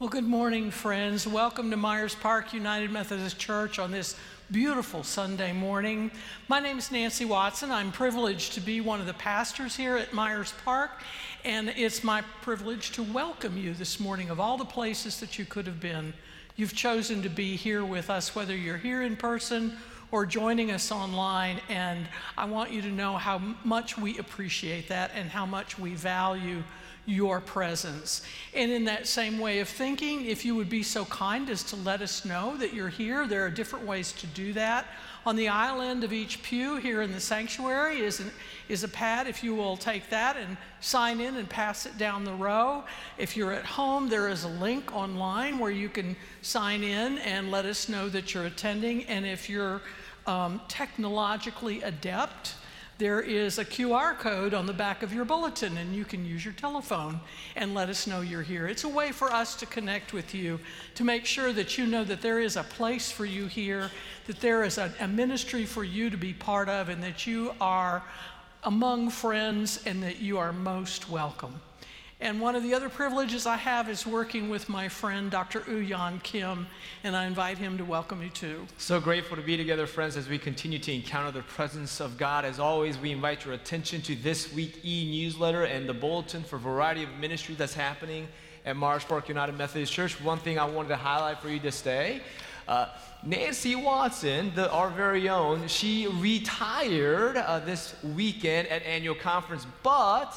Well, good morning, friends. Welcome to Myers Park United Methodist Church on this beautiful Sunday morning. My name is Nancy Watson. I'm privileged to be one of the pastors here at Myers Park, and it's my privilege to welcome you this morning. Of all the places that you could have been, you've chosen to be here with us, whether you're here in person or joining us online. And I want you to know how much we appreciate that and how much we value your presence. And in that same way of thinking, if you would be so kind as to let us know that you're here, there are different ways to do that. On the aisle end of each pew here in the sanctuary is, an, is a pad. If you will take that and sign in and pass it down the row. If you're at home, there is a link online where you can sign in and let us know that you're attending. And if you're um, technologically adept, there is a QR code on the back of your bulletin, and you can use your telephone and let us know you're here. It's a way for us to connect with you, to make sure that you know that there is a place for you here, that there is a, a ministry for you to be part of, and that you are among friends and that you are most welcome. And one of the other privileges I have is working with my friend Dr. Uyan Kim, and I invite him to welcome you too. So grateful to be together, friends, as we continue to encounter the presence of God. As always, we invite your attention to this week e newsletter and the bulletin for a variety of ministry that's happening at Myers Park United Methodist Church. One thing I wanted to highlight for you today. Uh, Nancy Watson, the, our very own, she retired uh, this weekend at annual conference, but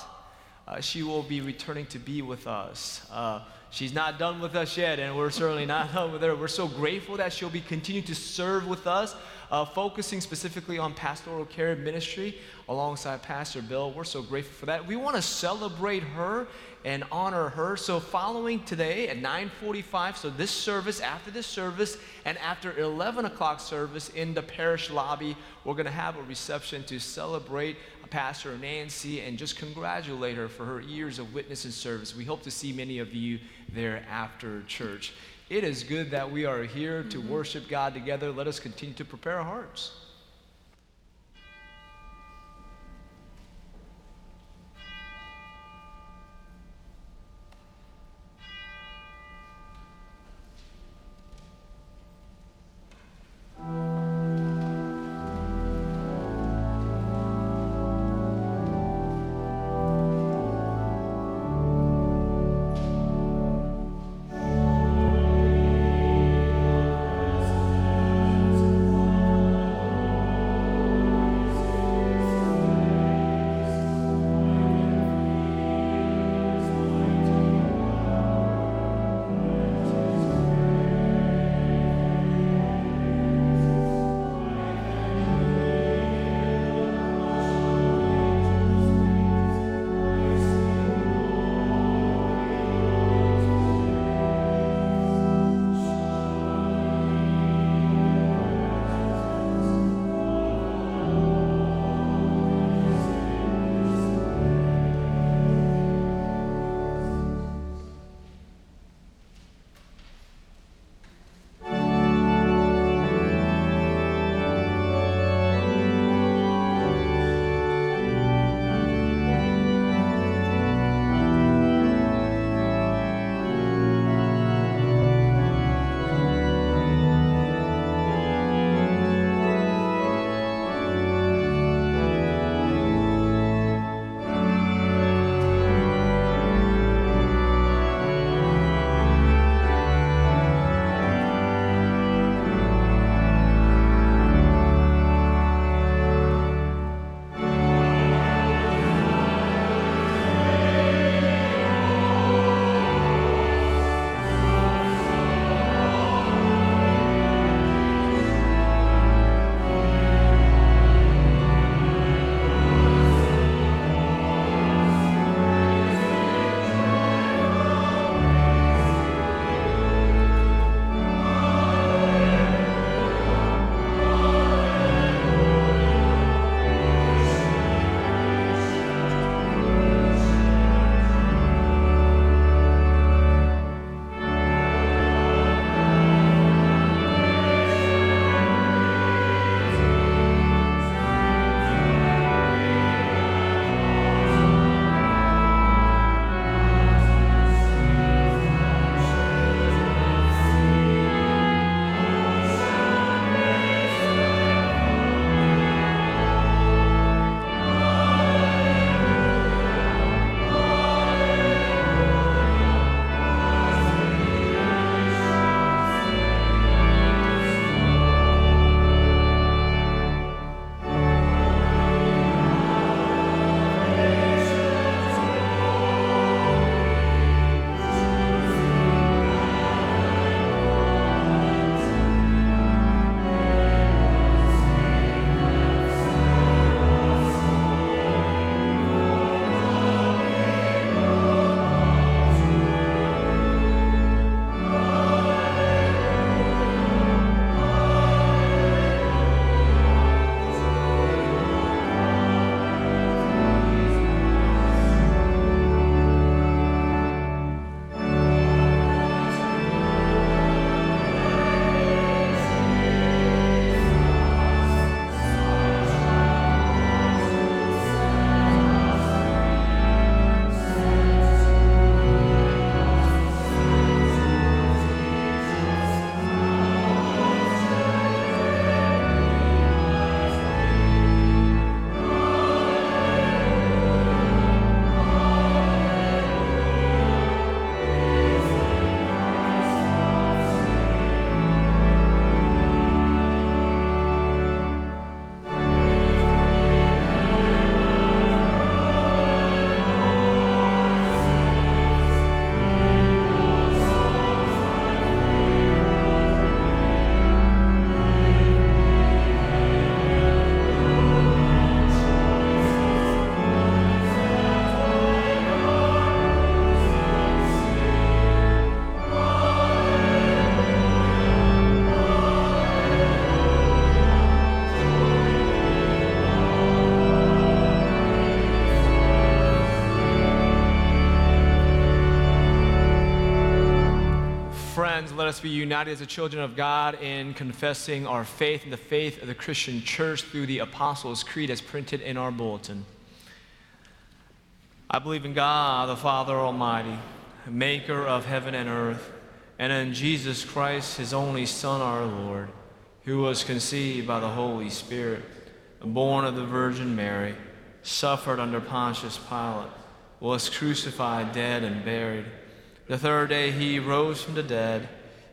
uh, she will be returning to be with us. Uh, she's not done with us yet, and we're certainly not done with her. We're so grateful that she'll be continuing to serve with us, uh, focusing specifically on pastoral care ministry alongside Pastor Bill. We're so grateful for that. We want to celebrate her and honor her. So following today at 9:45, so this service, after this service, and after 11 o'clock service in the parish lobby, we're going to have a reception to celebrate Pastor Nancy and just congratulate her for her years of witness and service. We hope to see many of you there after church. It is good that we are here to mm-hmm. worship God together. Let us continue to prepare our hearts. Us be united as the children of God in confessing our faith in the faith of the Christian church through the Apostles' Creed as printed in our bulletin. I believe in God, the Father Almighty, maker of heaven and earth, and in Jesus Christ, his only Son, our Lord, who was conceived by the Holy Spirit, born of the Virgin Mary, suffered under Pontius Pilate, was crucified, dead, and buried the third day he rose from the dead.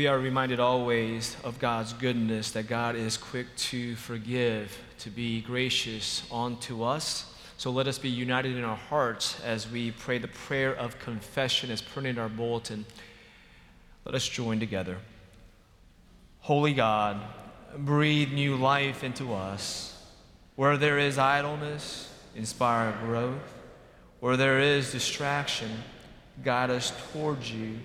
We are reminded always of God's goodness, that God is quick to forgive, to be gracious unto us. So let us be united in our hearts as we pray the prayer of confession as printed in our bulletin. Let us join together. Holy God, breathe new life into us. Where there is idleness, inspire growth. Where there is distraction, guide us towards you.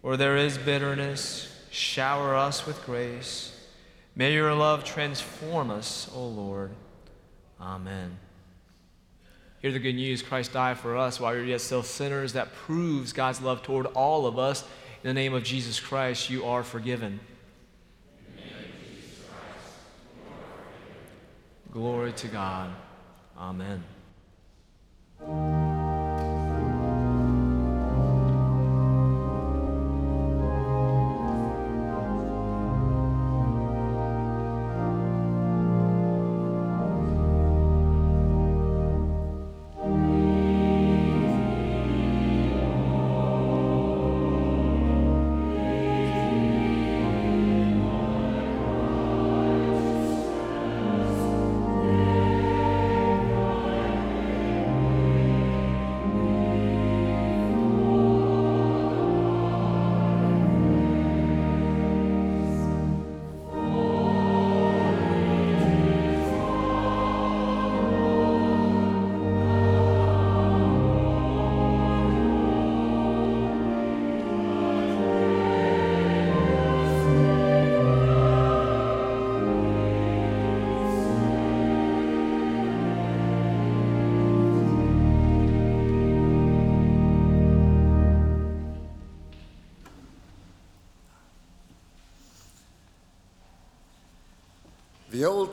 Where there is bitterness, shower us with grace. May your love transform us, O Lord. Amen. Hear the good news Christ died for us while we are yet still sinners. That proves God's love toward all of us. In the name of Jesus Christ, you are forgiven. Glory to God. Amen.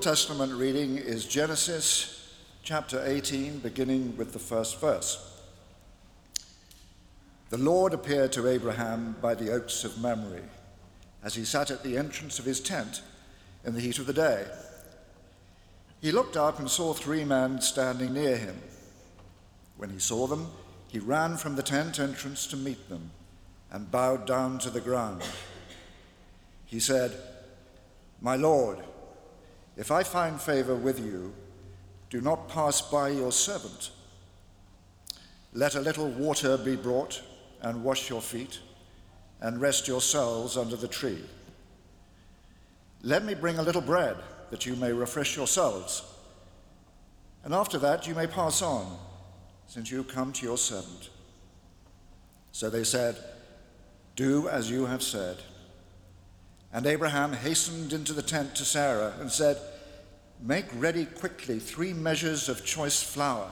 Testament reading is Genesis chapter 18, beginning with the first verse. The Lord appeared to Abraham by the oaks of Mamre as he sat at the entrance of his tent in the heat of the day. He looked up and saw three men standing near him. When he saw them, he ran from the tent entrance to meet them and bowed down to the ground. He said, My Lord, if I find favor with you, do not pass by your servant. Let a little water be brought and wash your feet, and rest yourselves under the tree. Let me bring a little bread that you may refresh yourselves, and after that you may pass on, since you come to your servant. So they said, Do as you have said. And Abraham hastened into the tent to Sarah and said, Make ready quickly three measures of choice flour,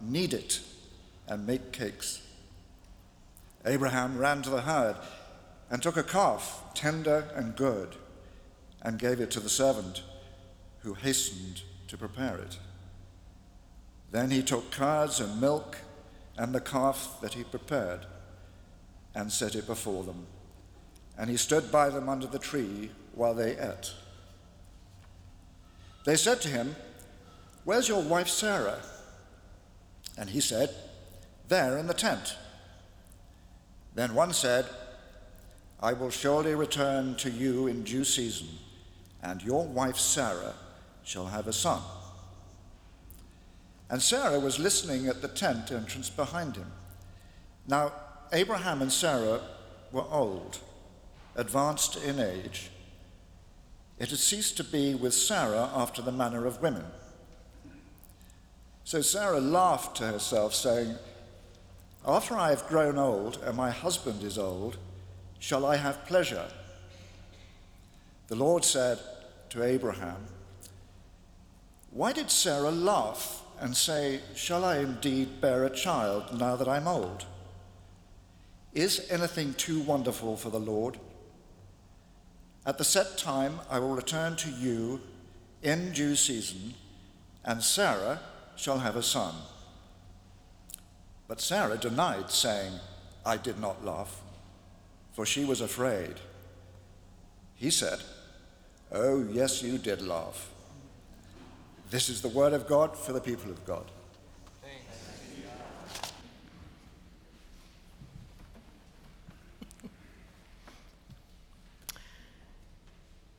knead it, and make cakes. Abraham ran to the herd and took a calf, tender and good, and gave it to the servant, who hastened to prepare it. Then he took curds and milk and the calf that he prepared and set it before them. And he stood by them under the tree while they ate. They said to him, Where's your wife Sarah? And he said, There in the tent. Then one said, I will surely return to you in due season, and your wife Sarah shall have a son. And Sarah was listening at the tent entrance behind him. Now, Abraham and Sarah were old, advanced in age. It had ceased to be with Sarah after the manner of women. So Sarah laughed to herself, saying, After I have grown old and my husband is old, shall I have pleasure? The Lord said to Abraham, Why did Sarah laugh and say, Shall I indeed bear a child now that I'm old? Is anything too wonderful for the Lord? At the set time, I will return to you in due season, and Sarah shall have a son. But Sarah denied, saying, I did not laugh, for she was afraid. He said, Oh, yes, you did laugh. This is the word of God for the people of God.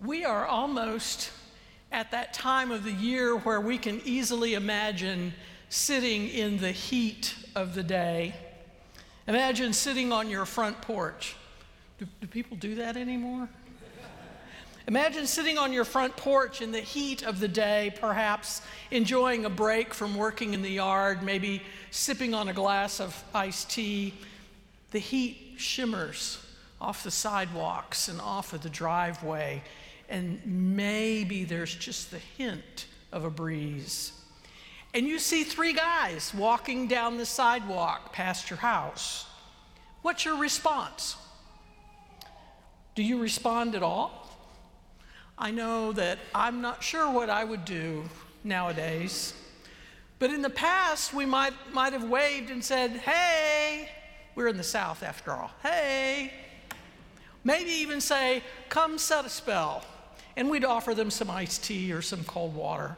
We are almost at that time of the year where we can easily imagine sitting in the heat of the day. Imagine sitting on your front porch. Do, do people do that anymore? Imagine sitting on your front porch in the heat of the day, perhaps enjoying a break from working in the yard, maybe sipping on a glass of iced tea. The heat shimmers off the sidewalks and off of the driveway and maybe there's just the hint of a breeze. And you see three guys walking down the sidewalk past your house. What's your response? Do you respond at all? I know that I'm not sure what I would do nowadays. But in the past, we might, might have waved and said, Hey, we're in the South after all. Hey. Maybe even say, Come set a spell and we'd offer them some iced tea or some cold water.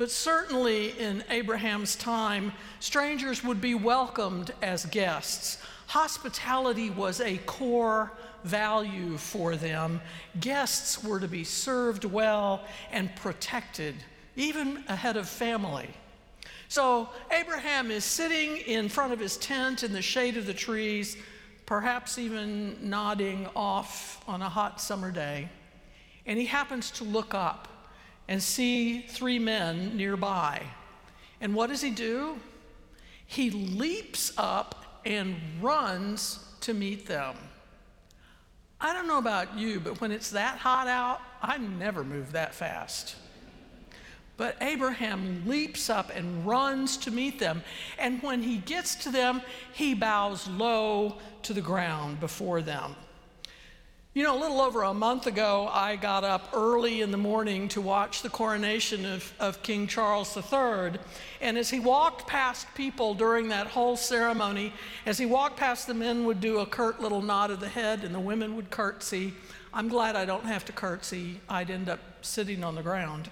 But certainly in Abraham's time, strangers would be welcomed as guests. Hospitality was a core value for them. Guests were to be served well and protected, even ahead of family. So Abraham is sitting in front of his tent in the shade of the trees, perhaps even nodding off on a hot summer day and he happens to look up and see three men nearby. And what does he do? He leaps up and runs to meet them. I don't know about you, but when it's that hot out, I never move that fast. But Abraham leaps up and runs to meet them. And when he gets to them, he bows low to the ground before them. You know, a little over a month ago, I got up early in the morning to watch the coronation of, of King Charles III. And as he walked past people during that whole ceremony, as he walked past, the men would do a curt little nod of the head and the women would curtsy. I'm glad I don't have to curtsy, I'd end up sitting on the ground.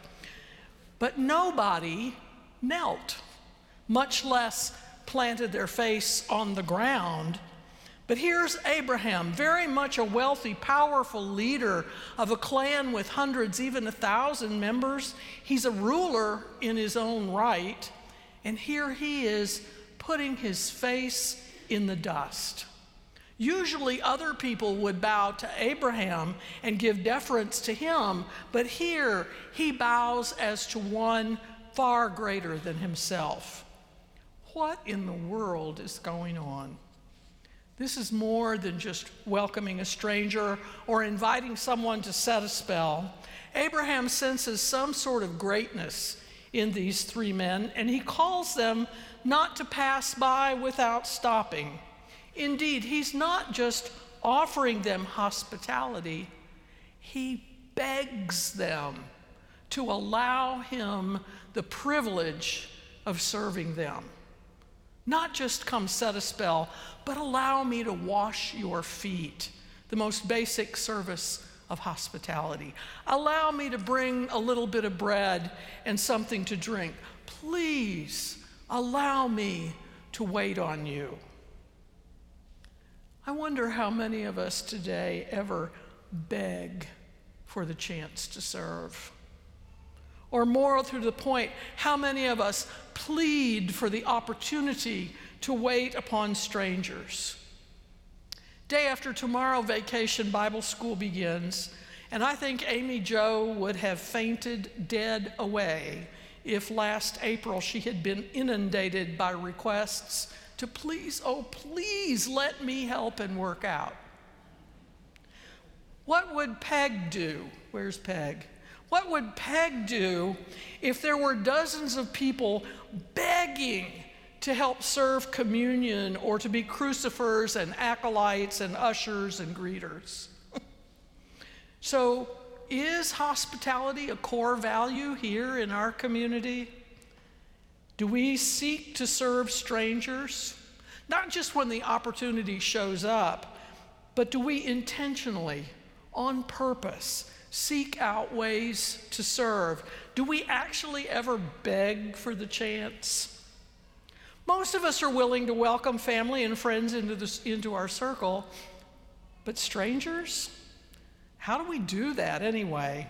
But nobody knelt, much less planted their face on the ground but here's Abraham, very much a wealthy, powerful leader of a clan with hundreds, even a thousand members. He's a ruler in his own right. And here he is putting his face in the dust. Usually, other people would bow to Abraham and give deference to him, but here he bows as to one far greater than himself. What in the world is going on? This is more than just welcoming a stranger or inviting someone to set a spell. Abraham senses some sort of greatness in these three men, and he calls them not to pass by without stopping. Indeed, he's not just offering them hospitality, he begs them to allow him the privilege of serving them. Not just come set a spell, but allow me to wash your feet, the most basic service of hospitality. Allow me to bring a little bit of bread and something to drink. Please allow me to wait on you. I wonder how many of us today ever beg for the chance to serve. Or more to the point, how many of us plead for the opportunity to wait upon strangers? Day after tomorrow, vacation Bible school begins, and I think Amy Joe would have fainted dead away if last April she had been inundated by requests to please, oh, please let me help and work out. What would Peg do? Where's Peg? What would Peg do if there were dozens of people begging to help serve communion or to be crucifers and acolytes and ushers and greeters? so, is hospitality a core value here in our community? Do we seek to serve strangers? Not just when the opportunity shows up, but do we intentionally, on purpose, seek out ways to serve? Do we actually ever beg for the chance? Most of us are willing to welcome family and friends into, this, into our circle, but strangers? How do we do that anyway?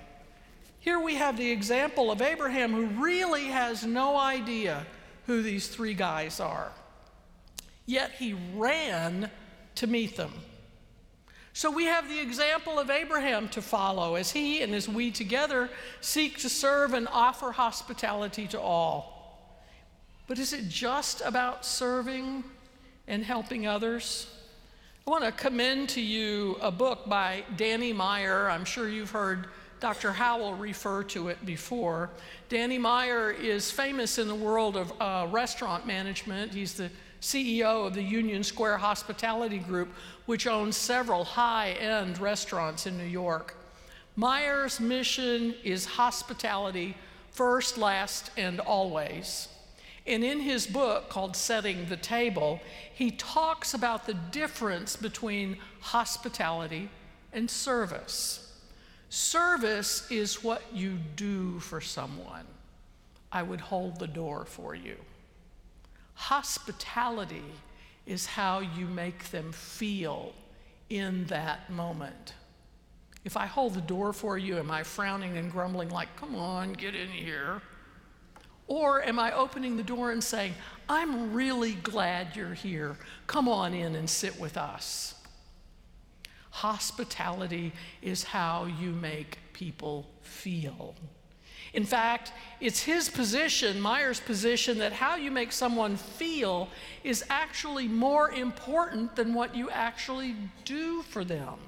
Here we have the example of Abraham who really has no idea who these three guys are. Yet he ran to meet them. So we have the example of Abraham to follow as he and as we together seek to serve and offer hospitality to all. But is it just about serving and helping others? I want to commend to you a book by Danny Meyer. I'm sure you've heard Dr. Howell refer to it before. Danny Meyer is famous in the world of uh, restaurant management. He's the CEO of the Union Square Hospitality Group, which owns several high end restaurants in New York. Meyer's mission is hospitality first, last, and always. And in his book called Setting the Table, he talks about the difference between hospitality and service. Service is what you do for someone. I would hold the door for you. Hospitality is how you make them feel in that moment. If I hold the door for you, am I frowning and grumbling, like, come on, get in here? Or am I opening the door and saying, I'm really glad you're here. Come on in and sit with us? Hospitality is how you make people feel. In fact, it's his position, Meyer's position, that how you make someone feel is actually more important than what you actually do for them.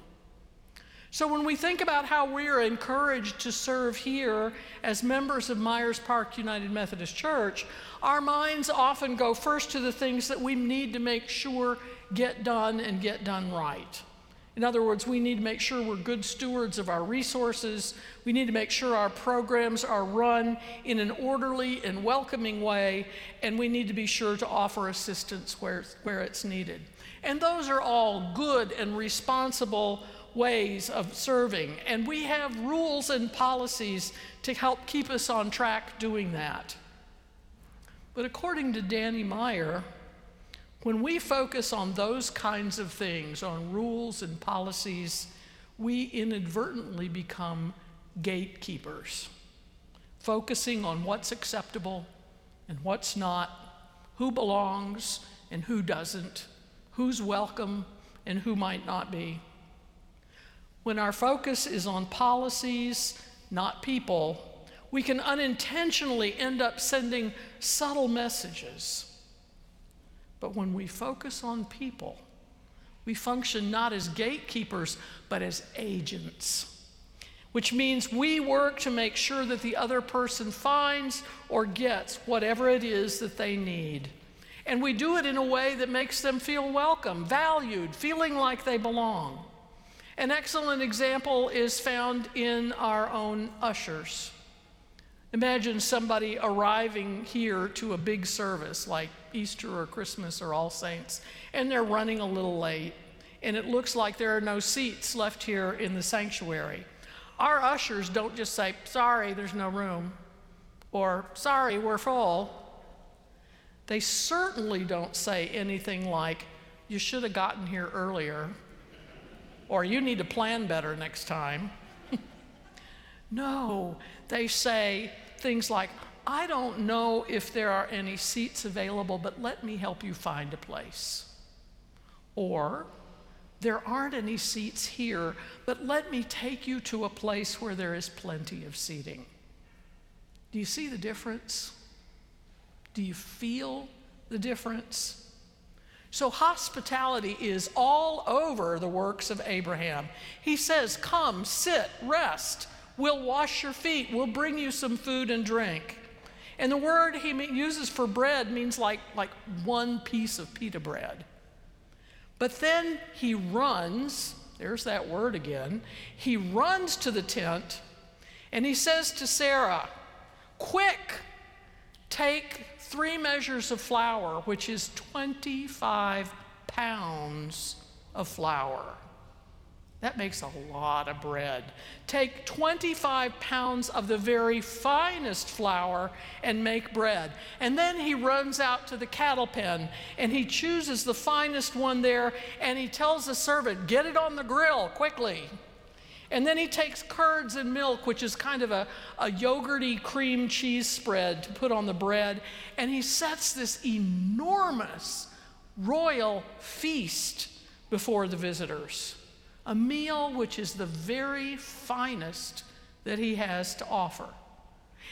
So, when we think about how we are encouraged to serve here as members of Myers Park United Methodist Church, our minds often go first to the things that we need to make sure get done and get done right. In other words, we need to make sure we're good stewards of our resources. We need to make sure our programs are run in an orderly and welcoming way, and we need to be sure to offer assistance where, where it's needed. And those are all good and responsible ways of serving. And we have rules and policies to help keep us on track doing that. But according to Danny Meyer, when we focus on those kinds of things, on rules and policies, we inadvertently become gatekeepers, focusing on what's acceptable and what's not, who belongs and who doesn't, who's welcome and who might not be. When our focus is on policies, not people, we can unintentionally end up sending subtle messages but when we focus on people, we function not as gatekeepers, but as agents, which means we work to make sure that the other person finds or gets whatever it is that they need. And we do it in a way that makes them feel welcome, valued, feeling like they belong. An excellent example is found in our own ushers. Imagine somebody arriving here to a big service like Easter or Christmas or All Saints, and they're running a little late, and it looks like there are no seats left here in the sanctuary. Our ushers don't just say, Sorry, there's no room, or Sorry, we're full. They certainly don't say anything like, You should have gotten here earlier, or You need to plan better next time. no, they say things like, I don't know if there are any seats available, but let me help you find a place. Or, there aren't any seats here, but let me take you to a place where there is plenty of seating. Do you see the difference? Do you feel the difference? So, hospitality is all over the works of Abraham. He says, Come, sit, rest. We'll wash your feet. We'll bring you some food and drink. And the word he uses for bread means like, like one piece of pita bread. But then he runs, there's that word again. He runs to the tent and he says to Sarah, Quick, take three measures of flour, which is 25 pounds of flour. That makes a lot of bread. Take 25 pounds of the very finest flour and make bread. And then he runs out to the cattle pen and he chooses the finest one there and he tells the servant, Get it on the grill quickly. And then he takes curds and milk, which is kind of a, a yogurty cream cheese spread to put on the bread, and he sets this enormous royal feast before the visitors a meal which is the very finest that he has to offer.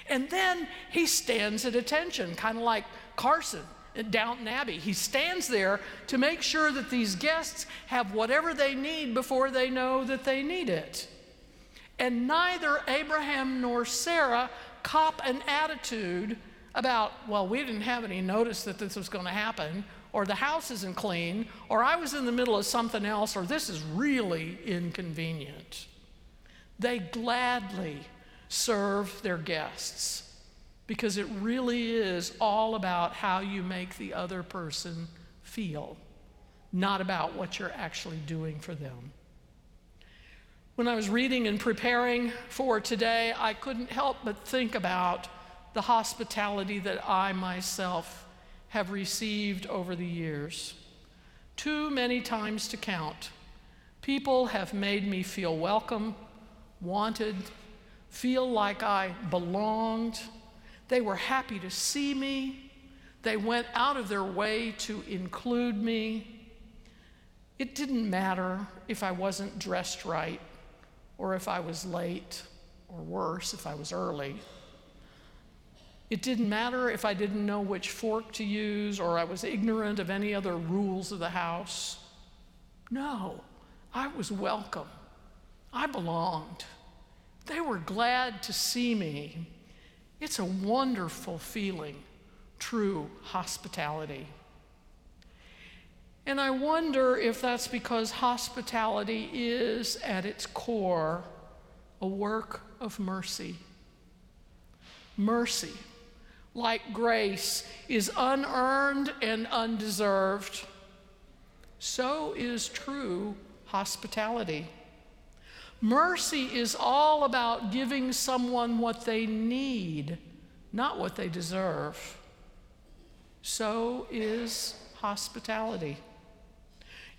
And then he stands at attention, kind of like Carson at Downton Abbey. He stands there to make sure that these guests have whatever they need before they know that they need it. And neither Abraham nor Sarah cop an attitude about, well, we didn't have any notice that this was going to happen, or the house isn't clean, or I was in the middle of something else, or this is really inconvenient. They gladly serve their guests because it really is all about how you make the other person feel, not about what you're actually doing for them. When I was reading and preparing for today, I couldn't help but think about the hospitality that I myself have received over the years. Too many times to count. People have made me feel welcome, wanted, feel like I belonged. They were happy to see me. They went out of their way to include me. It didn't matter if I wasn't dressed right or if I was late, or worse, if I was early. It didn't matter if I didn't know which fork to use or I was ignorant of any other rules of the house. No, I was welcome. I belonged. They were glad to see me. It's a wonderful feeling, true hospitality. And I wonder if that's because hospitality is, at its core, a work of mercy. Mercy like grace, is unearned and undeserved, so is true hospitality. Mercy is all about giving someone what they need, not what they deserve. So is hospitality.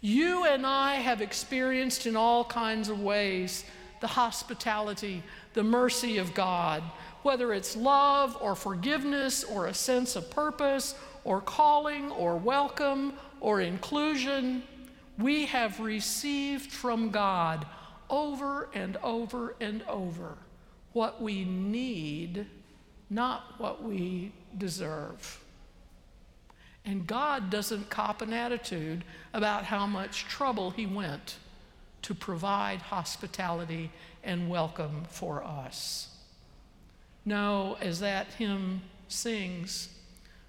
You and I have experienced in all kinds of ways the hospitality, the mercy of God whether it's love or forgiveness or a sense of purpose or calling or welcome or inclusion, we have received from God over and over and over what we need, not what we deserve. And God doesn't cop an attitude about how much trouble He went to provide hospitality and welcome for us. No, as that hymn sings,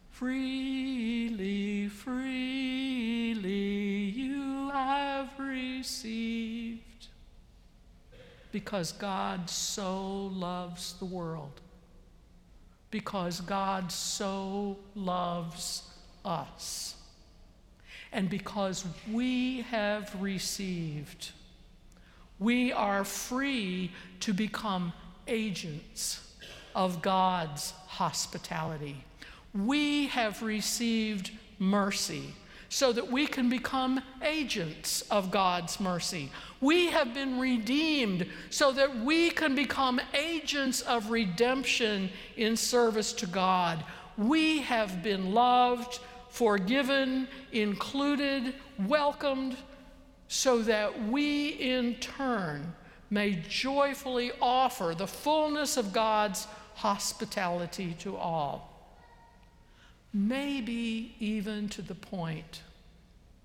freely, freely you have received. because God so loves the world. Because God so loves us. And because we have received, we are free to become agents of God's hospitality. We have received mercy so that we can become agents of God's mercy. We have been redeemed so that we can become agents of redemption in service to God. We have been loved, forgiven, included, welcomed, so that we in turn may joyfully offer the fullness of God's hospitality to all maybe even to the point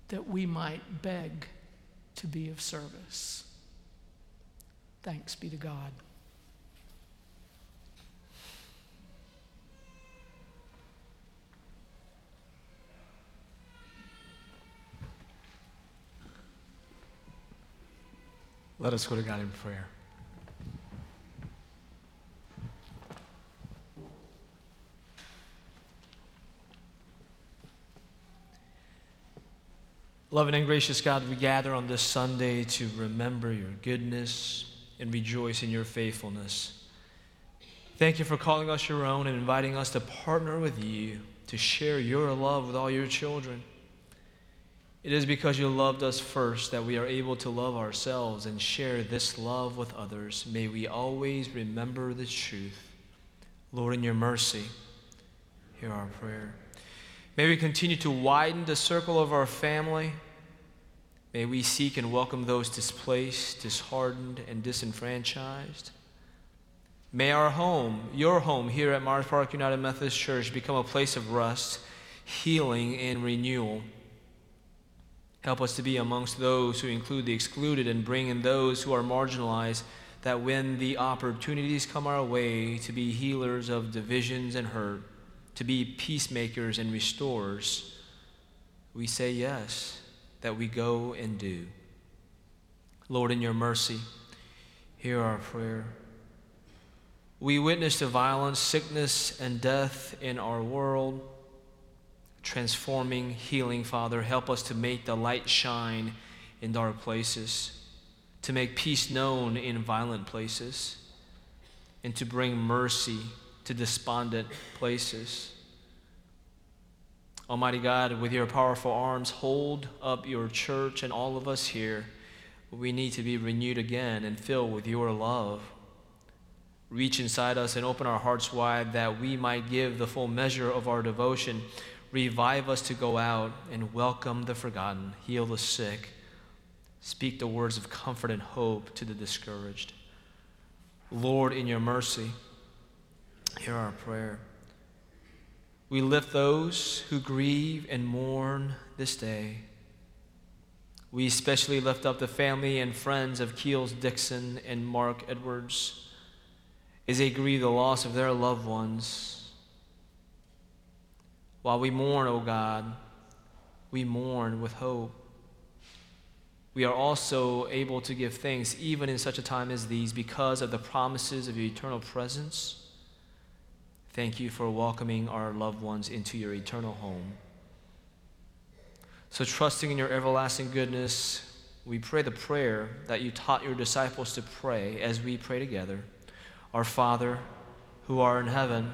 that we might beg to be of service. Thanks be to God. Let us go to God in prayer. Loving and gracious God, we gather on this Sunday to remember your goodness and rejoice in your faithfulness. Thank you for calling us your own and inviting us to partner with you to share your love with all your children. It is because you loved us first that we are able to love ourselves and share this love with others. May we always remember this truth. Lord, in your mercy, hear our prayer. May we continue to widen the circle of our family May we seek and welcome those displaced, disheartened, and disenfranchised. May our home, your home here at Myers Park United Methodist Church, become a place of rest, healing, and renewal. Help us to be amongst those who include the excluded and bring in those who are marginalized, that when the opportunities come our way to be healers of divisions and hurt, to be peacemakers and restorers, we say yes that we go and do. Lord, in your mercy, hear our prayer. We witness the violence, sickness, and death in our world. Transforming, healing, Father, help us to make the light shine in dark places, to make peace known in violent places, and to bring mercy to despondent places. Almighty God, with your powerful arms, hold up your church and all of us here. We need to be renewed again and filled with your love. Reach inside us and open our hearts wide that we might give the full measure of our devotion. Revive us to go out and welcome the forgotten, heal the sick, speak the words of comfort and hope to the discouraged. Lord, in your mercy, hear our prayer. We lift those who grieve and mourn this day. We especially lift up the family and friends of Keels Dixon and Mark Edwards as they grieve the loss of their loved ones. While we mourn, O oh God, we mourn with hope. We are also able to give thanks even in such a time as these because of the promises of your eternal presence Thank you for welcoming our loved ones into your eternal home. So, trusting in your everlasting goodness, we pray the prayer that you taught your disciples to pray as we pray together. Our Father, who art in heaven,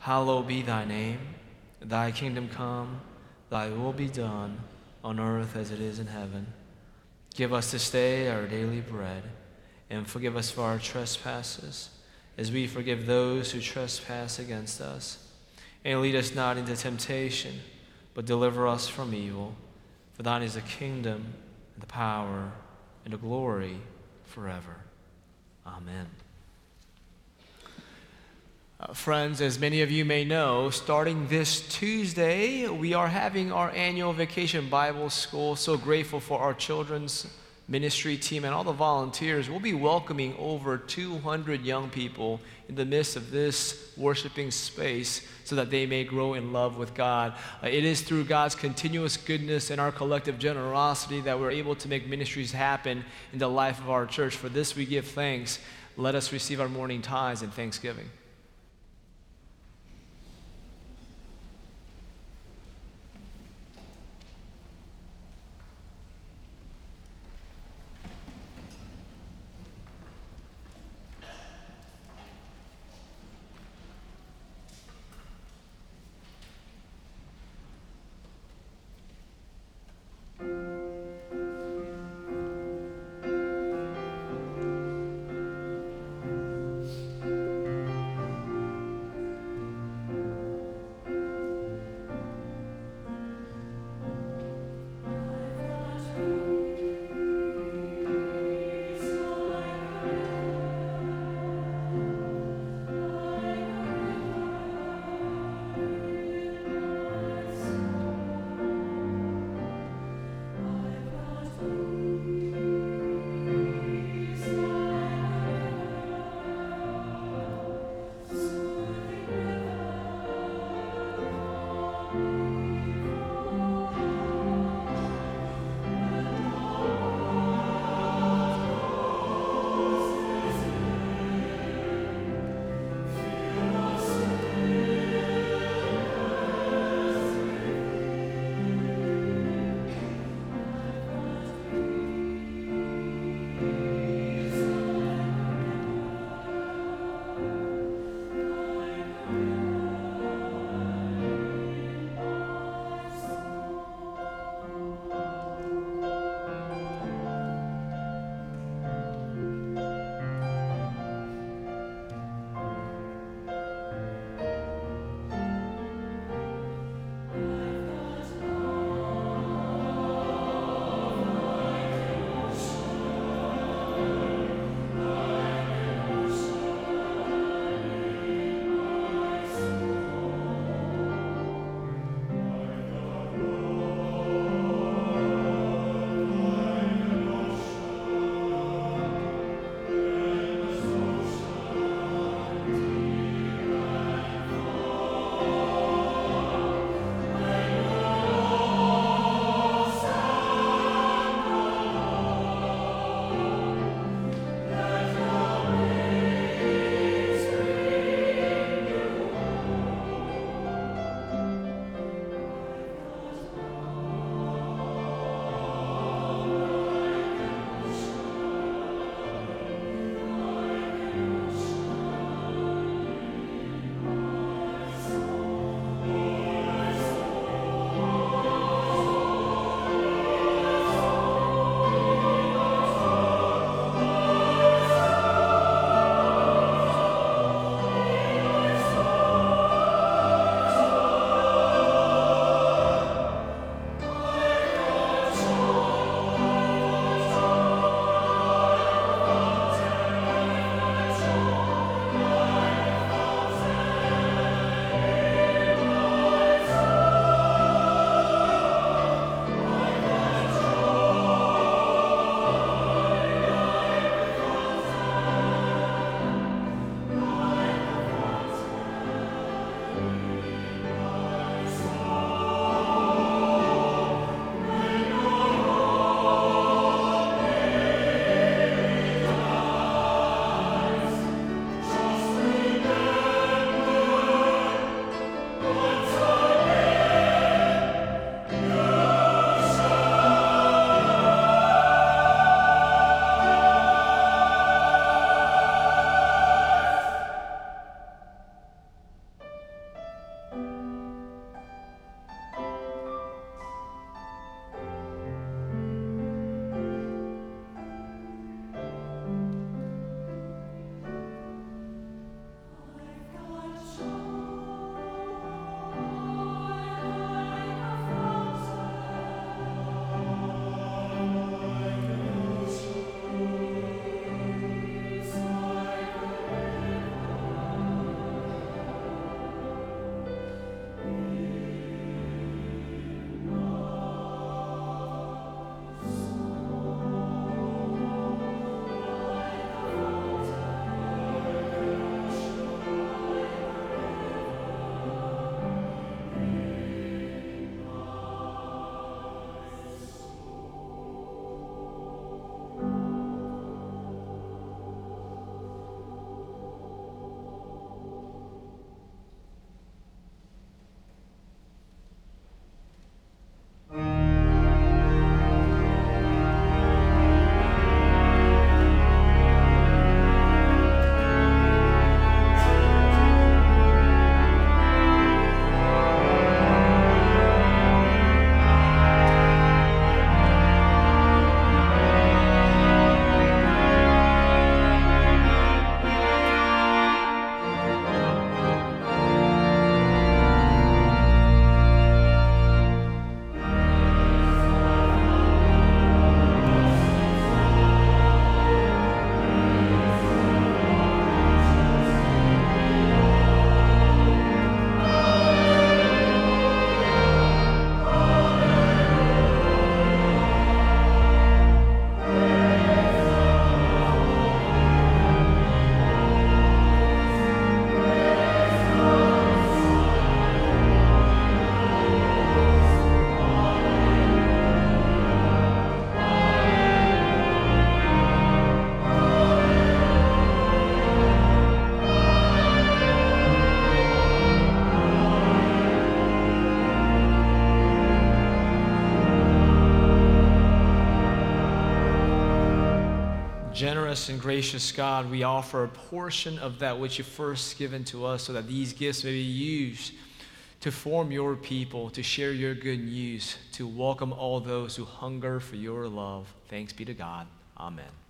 hallowed be thy name. Thy kingdom come, thy will be done, on earth as it is in heaven. Give us this day our daily bread, and forgive us for our trespasses as we forgive those who trespass against us. And lead us not into temptation, but deliver us from evil. For thine is the kingdom, and the power, and the glory forever. Amen. Uh, friends, as many of you may know, starting this Tuesday, we are having our annual vacation Bible school. So grateful for our children's ministry team, and all the volunteers, we'll be welcoming over 200 young people in the midst of this worshiping space so that they may grow in love with God. Uh, it is through God's continuous goodness and our collective generosity that we're able to make ministries happen in the life of our church. For this we give thanks. Let us receive our morning tithes in thanksgiving. Generous and gracious God, we offer a portion of that which you first given to us so that these gifts may be used to form your people, to share your good news, to welcome all those who hunger for your love. Thanks be to God. Amen.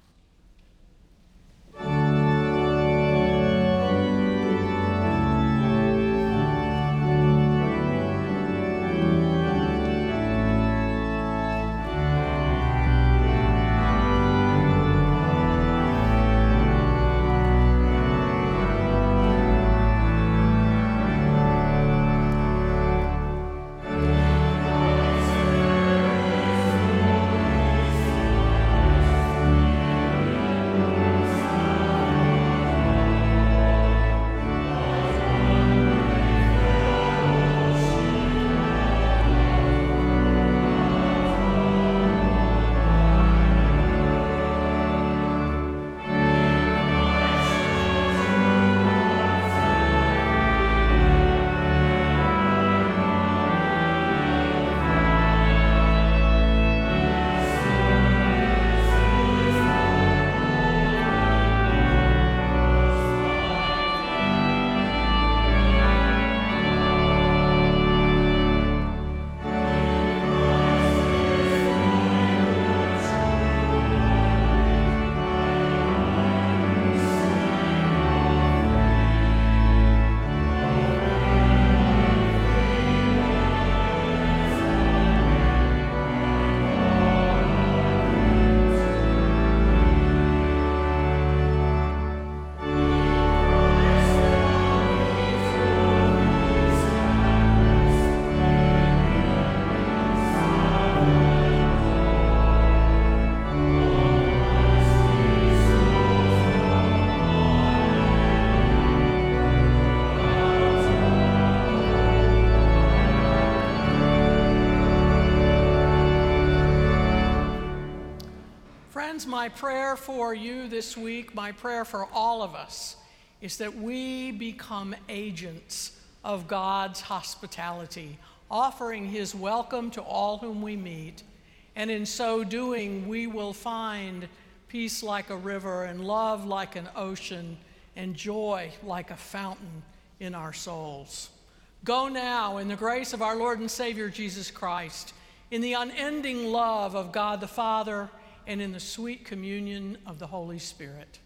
My prayer for you this week, my prayer for all of us, is that we become agents of God's hospitality, offering His welcome to all whom we meet. And in so doing, we will find peace like a river, and love like an ocean, and joy like a fountain in our souls. Go now in the grace of our Lord and Savior Jesus Christ, in the unending love of God the Father and in the sweet communion of the Holy Spirit.